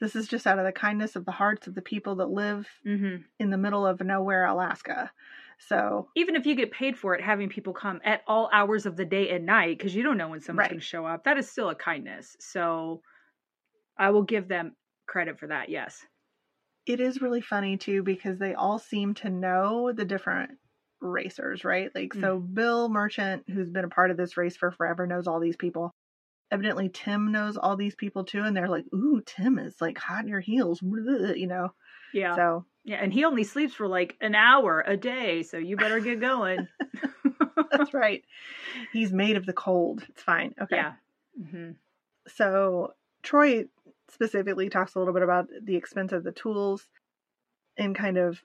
this is just out of the kindness of the hearts of the people that live Mm-hmm. in the middle of nowhere, Alaska. So, even if you get paid for it, having people come at all hours of the day and night because you don't know when someone's Right. going to show up, that is still a kindness. So I will give them credit for that. Yes. it is really funny too because they all seem to know the different racers, right? Like, so Bill Merchant, who's been a part of this race for forever, knows all these people. Evidently, Tim knows all these people too, and they're like, "Ooh, Tim is like hot in your heels," [LAUGHS] you know. Yeah. So yeah. And he only sleeps for like an hour a day. So you better get going. [LAUGHS] that's right. He's made of the cold. It's fine. Okay. Yeah. hmm so Troy specifically talks a little bit about the expense of the tools and kind of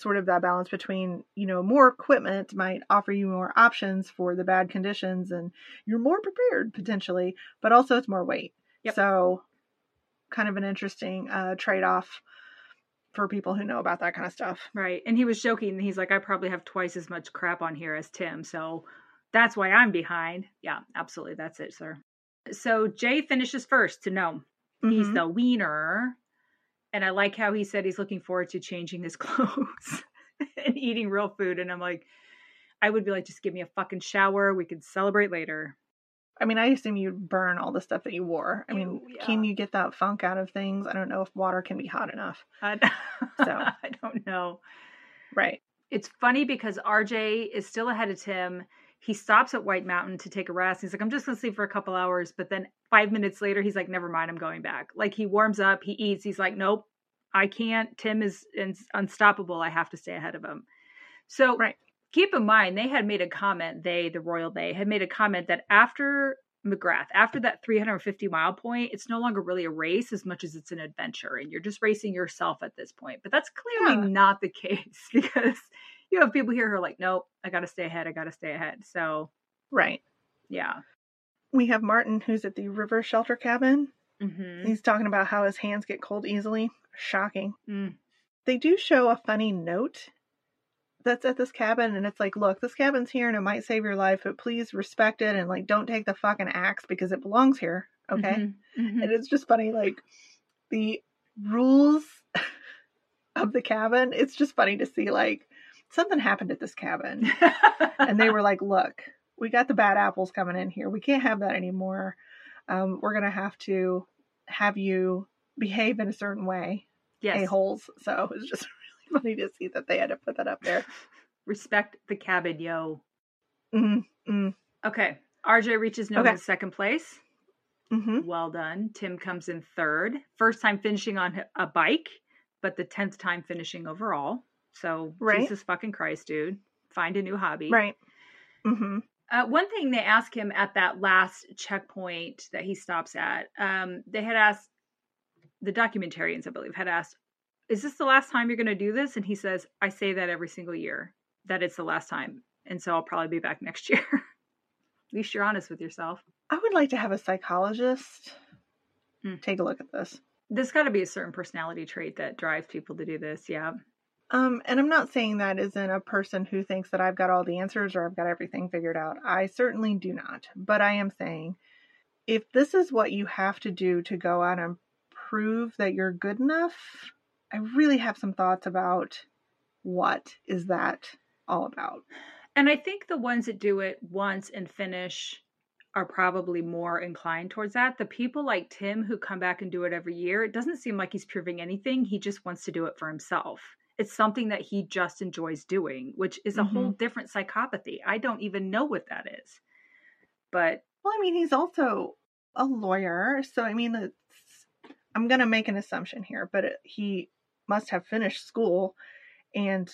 sort of that balance between, you Nome, more equipment might offer you more options for the bad conditions and you're more prepared potentially, but also it's more weight. Yep. So kind of an interesting uh, trade-off for people who know about that kind of stuff. Right. And he was joking. He's like, I probably have twice as much crap on here as Tim. So that's why I'm behind. Yeah, absolutely. That's it, sir. So Jay finishes first to know he's Mhm. the wiener. And I like how he said he's looking forward to changing his [LAUGHS] clothes and eating real food. And I'm like, I would be like, just give me a fucking shower. We can celebrate later. I mean, I assume you burn all the stuff that you wore. I mean, Ew, can you get that funk out of things? I don't know if water can be hot enough. I, [LAUGHS] So. I don't know. Right. it's funny because RJ is still ahead of Tim. He stops at White Mountain to take a rest. He's like, I'm just gonna sleep for a couple hours, but then five minutes later, he's like, Never mind, I'm going back. Like he warms up, he eats. He's like, Nope, I can't. Tim is unstoppable. I have to stay ahead of him. So Right. keep in mind, they had made a comment. They, the royal they, had made a comment that after McGrath, after that 350 mile point, it's no longer really a race as much as it's an adventure, and you're just racing yourself at this point. But that's clearly Yeah. not the [LAUGHS] case because you have people here who are like, nope, I got to stay ahead. I got to stay ahead. So, Right. yeah. We have Martin who's at the river shelter cabin. Mm-hmm. He's talking about how his hands get cold easily. Shocking. Mm. They do show a funny note that's at this cabin, and it's like, look, this cabin's here and it might save your life, but please respect it and like don't take the fucking axe because it belongs here. Okay. Mhm. Mhm. And it's just funny, like the rules [LAUGHS] of the cabin. It's just funny to see like something happened at this cabin. [LAUGHS] and they were like, "Look, we got the bad apples coming in here. We can't have that anymore. Um, we're gonna have to have you behave in a certain way, yes. a holes." So it was just [LAUGHS] really funny to see that they had to put that up there. [LAUGHS] Respect the cabin, yo. mm mm Okay. RJ reaches Nome Okay. in second place. hmm Well done. Tim comes in third. First time finishing on a bike, but the 10th time finishing overall. So, Right. Jesus fucking Christ, dude. Find a new hobby. Right. hmm Uh, one thing they asked him at that last checkpoint that he stops at, um, they had asked the documentarians, I believe, had asked, "Is this the last time you're going to do this?" And he says, "I say that every single year that it's the last time, and so I'll probably be back next [LAUGHS] year." At least you're honest with yourself. I would like to have a psychologist Hmm. take a look at this. There's got to be a certain personality trait that drives people to do this. Yeah. Um, and I'm not saying that isn't a person who thinks that I've got all the answers or I've got everything figured out. I certainly do not. But I am saying if this is what you have to do to go out and prove that you're good enough, I really have some thoughts about what is that all about. And I think the ones that do it once and finish are probably more inclined towards that. The people like Tim who come back and do it every year, it doesn't seem like he's proving anything. He just wants to do it for himself. It's something that he just enjoys doing, which is a mm-hmm. whole different psychopathy. I don't even know what that is. But well, I mean, he's also a lawyer, so I mean, it's I'm going to make an assumption here, but it, he must have finished school and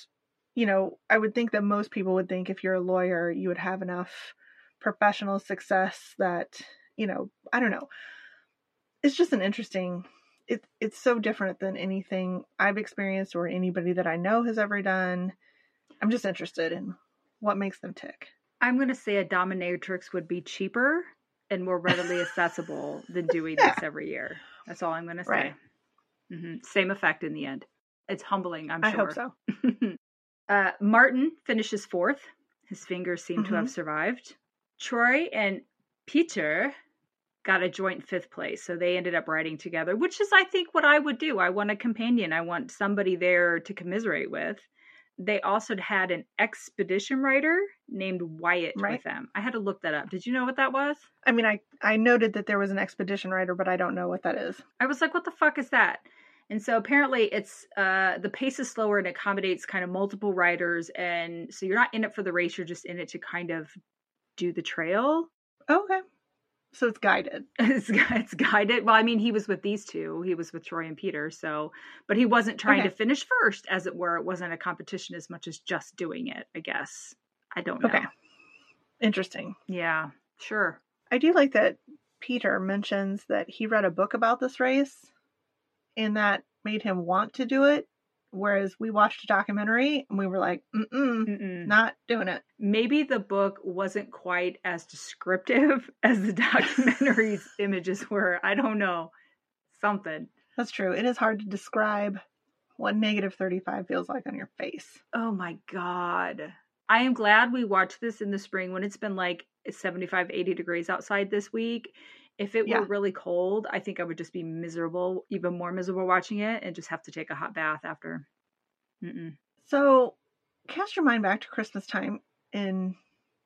you know, I would think that most people would think if you're a lawyer, you would have enough professional success that, you know, I don't know. It's just an interesting it it's so different than anything I've experienced or anybody that I know has ever done. I'm just interested in what makes them tick. I'm going to say a dominatrix would be cheaper and more readily [LAUGHS] accessible than doing yeah. this every year. That's all I'm going to say. Right. Mm-hmm. Same effect in the end. It's humbling, I'm sure. I hope so. [LAUGHS] uh, Martin finishes fourth. His fingers seem mm-hmm. to have mm-hmm. survived. Troy and Peter got a joint fifth place. So they ended up riding together, which is, I think, what I would do. I want a companion, I want somebody there to commiserate with. They also had an expedition rider named Wyatt right. with them. I had to look that up. Did you know what that was? I mean, I, I noted that there was an expedition rider, but I don't know what that is. I was like, what the fuck is that? And so apparently it's uh the pace is slower and accommodates kind of multiple riders and so you're not in it for the race, you're just in it to kind of do the trail. Okay. So it's guided. [LAUGHS] it's, it's guided. Well, I mean, he was with these two. He was with Troy and Peter. So, but he wasn't trying okay. to finish first, as it were. It wasn't a competition as much as just doing it. I guess. I don't know. Okay. Interesting. Yeah. Sure. I do like that Peter mentions that he read a book about this race, and that made him want to do it. Whereas we watched a documentary and we were like, mm mm, not doing it. Maybe the book wasn't quite as descriptive [LAUGHS] as the documentary's [LAUGHS] images were. I don't know. Something. That's true. It is hard to describe what negative 35 feels like on your face. Oh my God. I am glad we watched this in the spring when it's been like 75, 80 degrees outside this week if it yeah. were really cold, I think I would just be miserable, even more miserable watching it, and just have to take a hot bath after. Mm-mm. So, cast your mind back to Christmas time in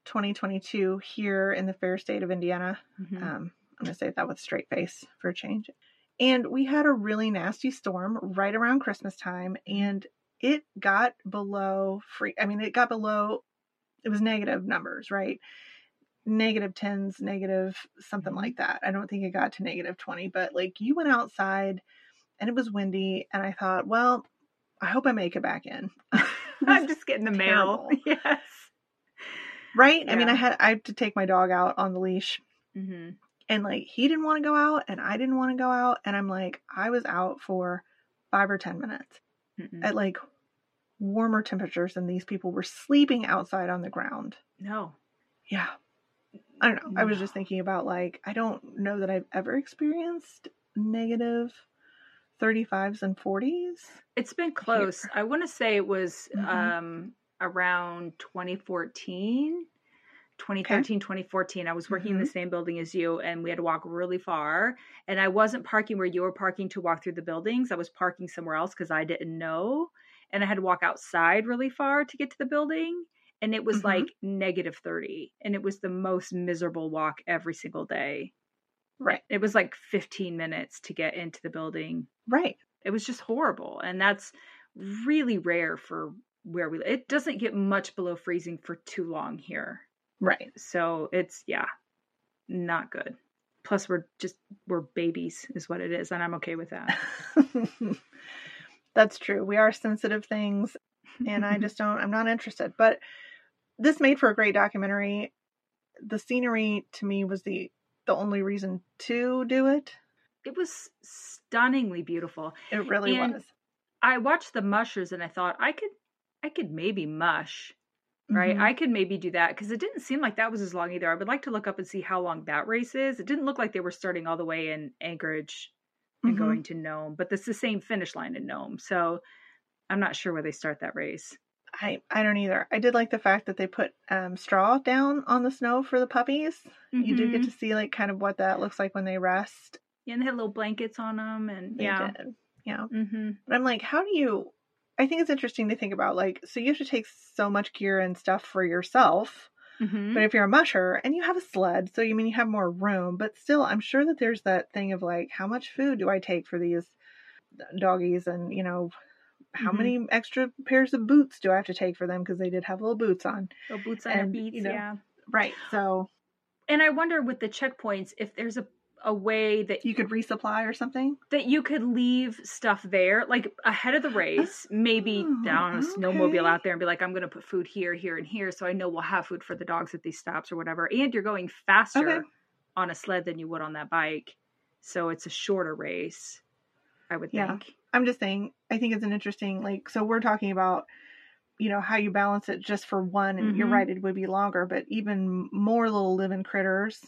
2022 here in the fair state of Indiana. Mm-hmm. Um, I'm going to say that with straight face for a change. And we had a really nasty storm right around Christmas time, and it got below free. I mean, it got below, it was negative numbers, right? Negative 10s, negative something mm-hmm. like that. I don't think it got to negative 20, but like you went outside and it was windy, and I thought, well, I hope I make it back in. [LAUGHS] I'm [LAUGHS] just getting the mail. Yes. Right? Yeah. I mean, I had I had to take my dog out on the leash. Mm-hmm. And like he didn't want to go out and I didn't want to go out and I'm like I was out for 5 or 10 minutes mm at like warmer temperatures and these people were sleeping outside on the ground. No. Yeah. I don't know. I was just thinking about like I don't know that I've ever experienced negative 35s and 40s. It's been close. Here. I want to say it was mm-hmm. um around 2014. 2013 okay. 2014 i was working mm-hmm. in the mm-hmm. same building as you and we had to walk really far and i wasn't parking where you were parking to walk through the buildings i was parking somewhere else because i didn't know and i had to walk outside really far to get to the building and it was mm-hmm. like negative 30 and it was the most miserable walk every single day. Right. It was like 15 minutes to get into the building. Right. It was just horrible and that's really rare for where we it doesn't get much below freezing for too long here. Right. So it's yeah not good. Plus we're just we're babies is what it is and i'm okay with that. [LAUGHS] That's true. We are sensitive things and i [LAUGHS] just don't i'm not interested. But this made for a great documentary. The scenery to me was the the only reason to do it. It was stunningly beautiful. It really and was. I watched the mushers and I thought I could I could maybe mush. Right? Mm-hmm. I could maybe do that because it didn't seem like that was as long either. I would like to look up and see how long that race is. It didn't look like they were starting all the way in Anchorage and mm-hmm. going to Nome, but it's the same finish line in Nome. So I'm not sure where they start that race. I I don't either. I did like the fact that they put um, straw down on the snow for the puppies. You do get to see like kind of what that looks like when they rest. Yeah, and they had little blankets on them, and They yeah. did. Yeah. Mm-hmm. But I'm like, how do you? I think it's interesting to think about. Like, so you have to take so much gear and stuff for yourself. Mm-hmm. But if you're a musher and you have a sled, so you mean you have more room, but still, I'm sure that there's that thing of like, how much food do I take for these doggies, and you know, how Mhm. many extra pairs of boots do I have to take for them because they did have little boots on, Little boots on their feet, you know, yeah. right? So And I wonder with the checkpoints if there's a a way that you could resupply or something. that you could leave stuff there, like ahead of the race, maybe Oh, down a snowmobile out there and be like, I'm going to put food here, here, and here, so I know we'll have food for the dogs at these stops or whatever. And you're going faster Okay. on a sled than you would on that bike, so it's a shorter race. I would Yeah. think. I'm just saying, I think it's an interesting, like, so we're talking about, you know, how you balance it just for one, and you're Mhm. right, it would be longer, but even more little living critters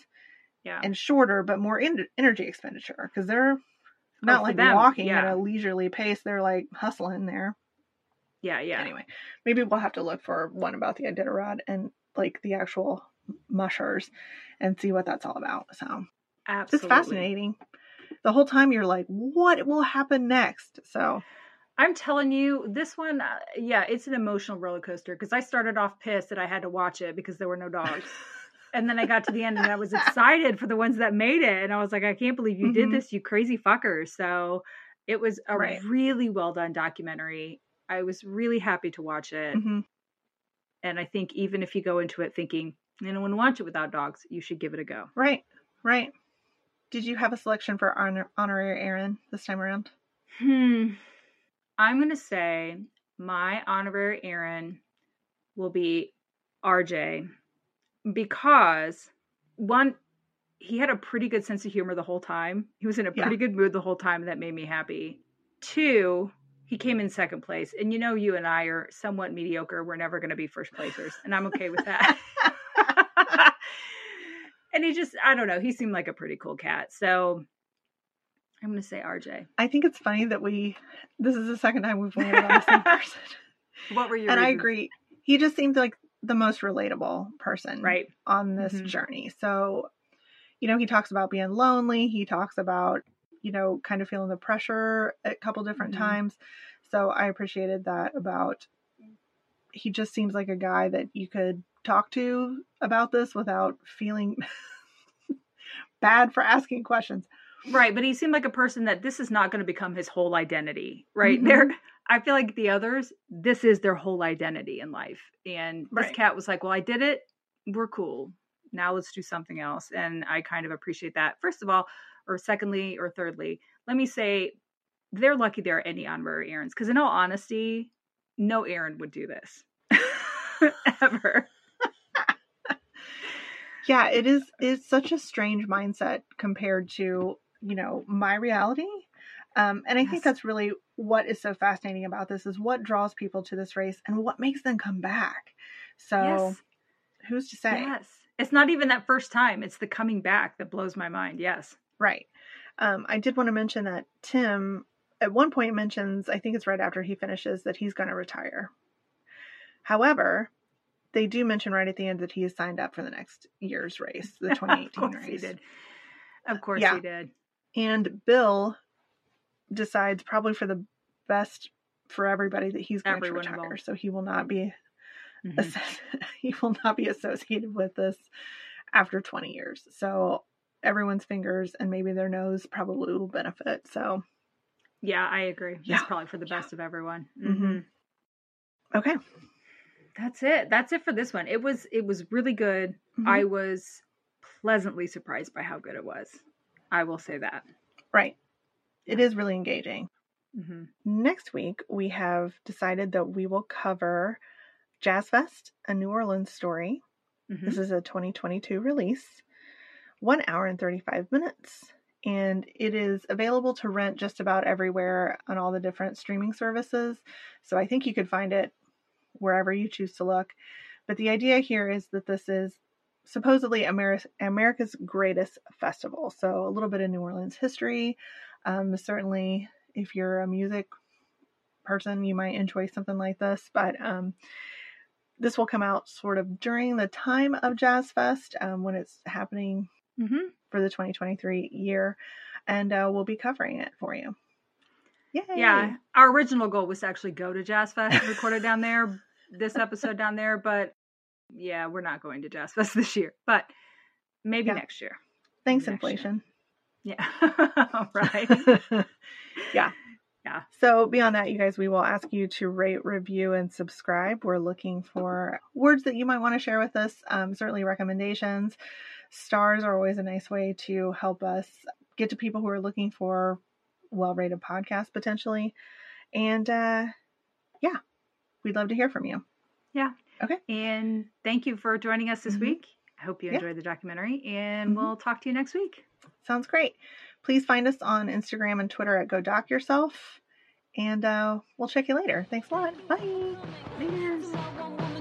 Yeah. and shorter, but more en- energy expenditure because they're not for like them, walking at a leisurely pace. They're like hustling there. yeah, yeah. Anyway, maybe we'll have to look for one about the Iditarod and like the actual mushers and see what that's all about. So Absolutely. it's fascinating. The whole time you're like, what will happen next? So I'm telling you, this one, uh, yeah, it's an emotional roller coaster because I started off pissed that I had to watch it because there were no dogs. [LAUGHS] and then I got to the end and I was excited for the ones that made it. And I was like, I can't believe you did Mhm. this, you crazy fuckers. So it was a Right. really well done documentary. I was really happy to watch it. mhm. And I think even if you go into it thinking, I don't want to watch it without dogs, you should give it a go. right, right. Did you have a selection for honor- honorary Erin this time around? Hmm. I'm going to say my honorary Erin will be RJ because one, he had a pretty good sense of humor the whole time. He was in a Yeah. pretty good mood the whole time, and that made me happy. Two, he came in second place. And you know, you and I are somewhat mediocre. We're never going to be first placers, and I'm okay with that. [LAUGHS] [LAUGHS] and he just, I don't know, he seemed like a pretty cool cat. So I'm going to say RJ. I think it's funny that we. This is the second time we've landed on the same person. [LAUGHS] What were you? and I agree. He just seemed like the most relatable person Right. on this Mhm. journey. So, you know, he talks about being lonely. He talks about, you know, kind of feeling the pressure a couple different Mhm. times. So I appreciated that about he just seems like a guy that you could talk to about this without feeling [LAUGHS] bad for asking questions. Right, but he seemed like a person that this is not going to become his whole identity, right? Mhm. There I feel like the others, this is their whole identity in life. And this Right. cat was like, "Well, I did it. We're cool. Now let's do something else." And I kind of appreciate that. First of all, or secondly, or thirdly, let me say they're lucky there are any honorary Erins because in all honesty, no Erin would do this. [LAUGHS] Ever. Yeah it is it's such a strange mindset compared to you know my reality um, and i Yes. think that's really what is so fascinating about this is what draws people to this race and what makes them come back so yes. who's to say Yes. It's not even that first time. It's the coming back that blows my mind. Yes. right um, i did want to mention that tim at one point mentions i think it's right after he finishes that he's going to retire however they do mention right at the end that he is signed up for the next year's race the 2018 [LAUGHS] of course race he did. Of course Yeah. he did. And Bill decides probably for the best for everybody that he's going Everyone to retire. involved. So he will not be Mhm. asso- [LAUGHS] he will not be associated with this after 20 years. So everyone's fingers and maybe their nose probably will benefit. So Yeah, I agree. Yeah. It's probably for the Yeah. best of everyone. Mhm. hmm okay, That's it. That's it for this one. It was it was really good. Mhm. I was pleasantly surprised by how good it was. I will say that. right. It is really engaging. hmm Next week we have decided that we will cover Jazz Fest, a New Orleans story. hmm This is a 2022 release, one hour and 35 minutes. And it is available to rent just about everywhere on all the different streaming services. So I think you could find it wherever you choose to look. But the idea here is that this is supposedly Ameri- America's greatest festival. So a little bit of New Orleans history. Um, certainly, if you're a music person, you might enjoy something like this. But um, this will come out sort of during the time of Jazz Fest um, when it's happening Mm-hmm. for the 2023 year, and uh, we'll be covering it for you. Yay. Yeah, our original goal was to actually go to Jazz Fest and record it down there, this episode down there, but yeah, we're not going to Jazz Fest [LAUGHS] this year, but maybe Yeah. next year. Thanks, next year. inflation. Yeah, [LAUGHS] right. [LAUGHS] yeah. Yeah. So beyond that, you guys, we will ask you to rate, review, and subscribe. We're looking for words that you might want to share with us. Um, certainly recommendations. Stars are always a nice way to help us get to people who are looking for well-rated podcasts potentially. And uh, yeah, we'd love to hear from you. Yeah. Okay. And thank you for joining us this Mhm. week. I hope you Yeah. enjoyed the documentary, and Mhm. we'll talk to you next week. Sounds great. Please find us on Instagram and Twitter at Go Doc Yourself. And uh, we'll check you later. Thanks a lot. Bye. Later. One woman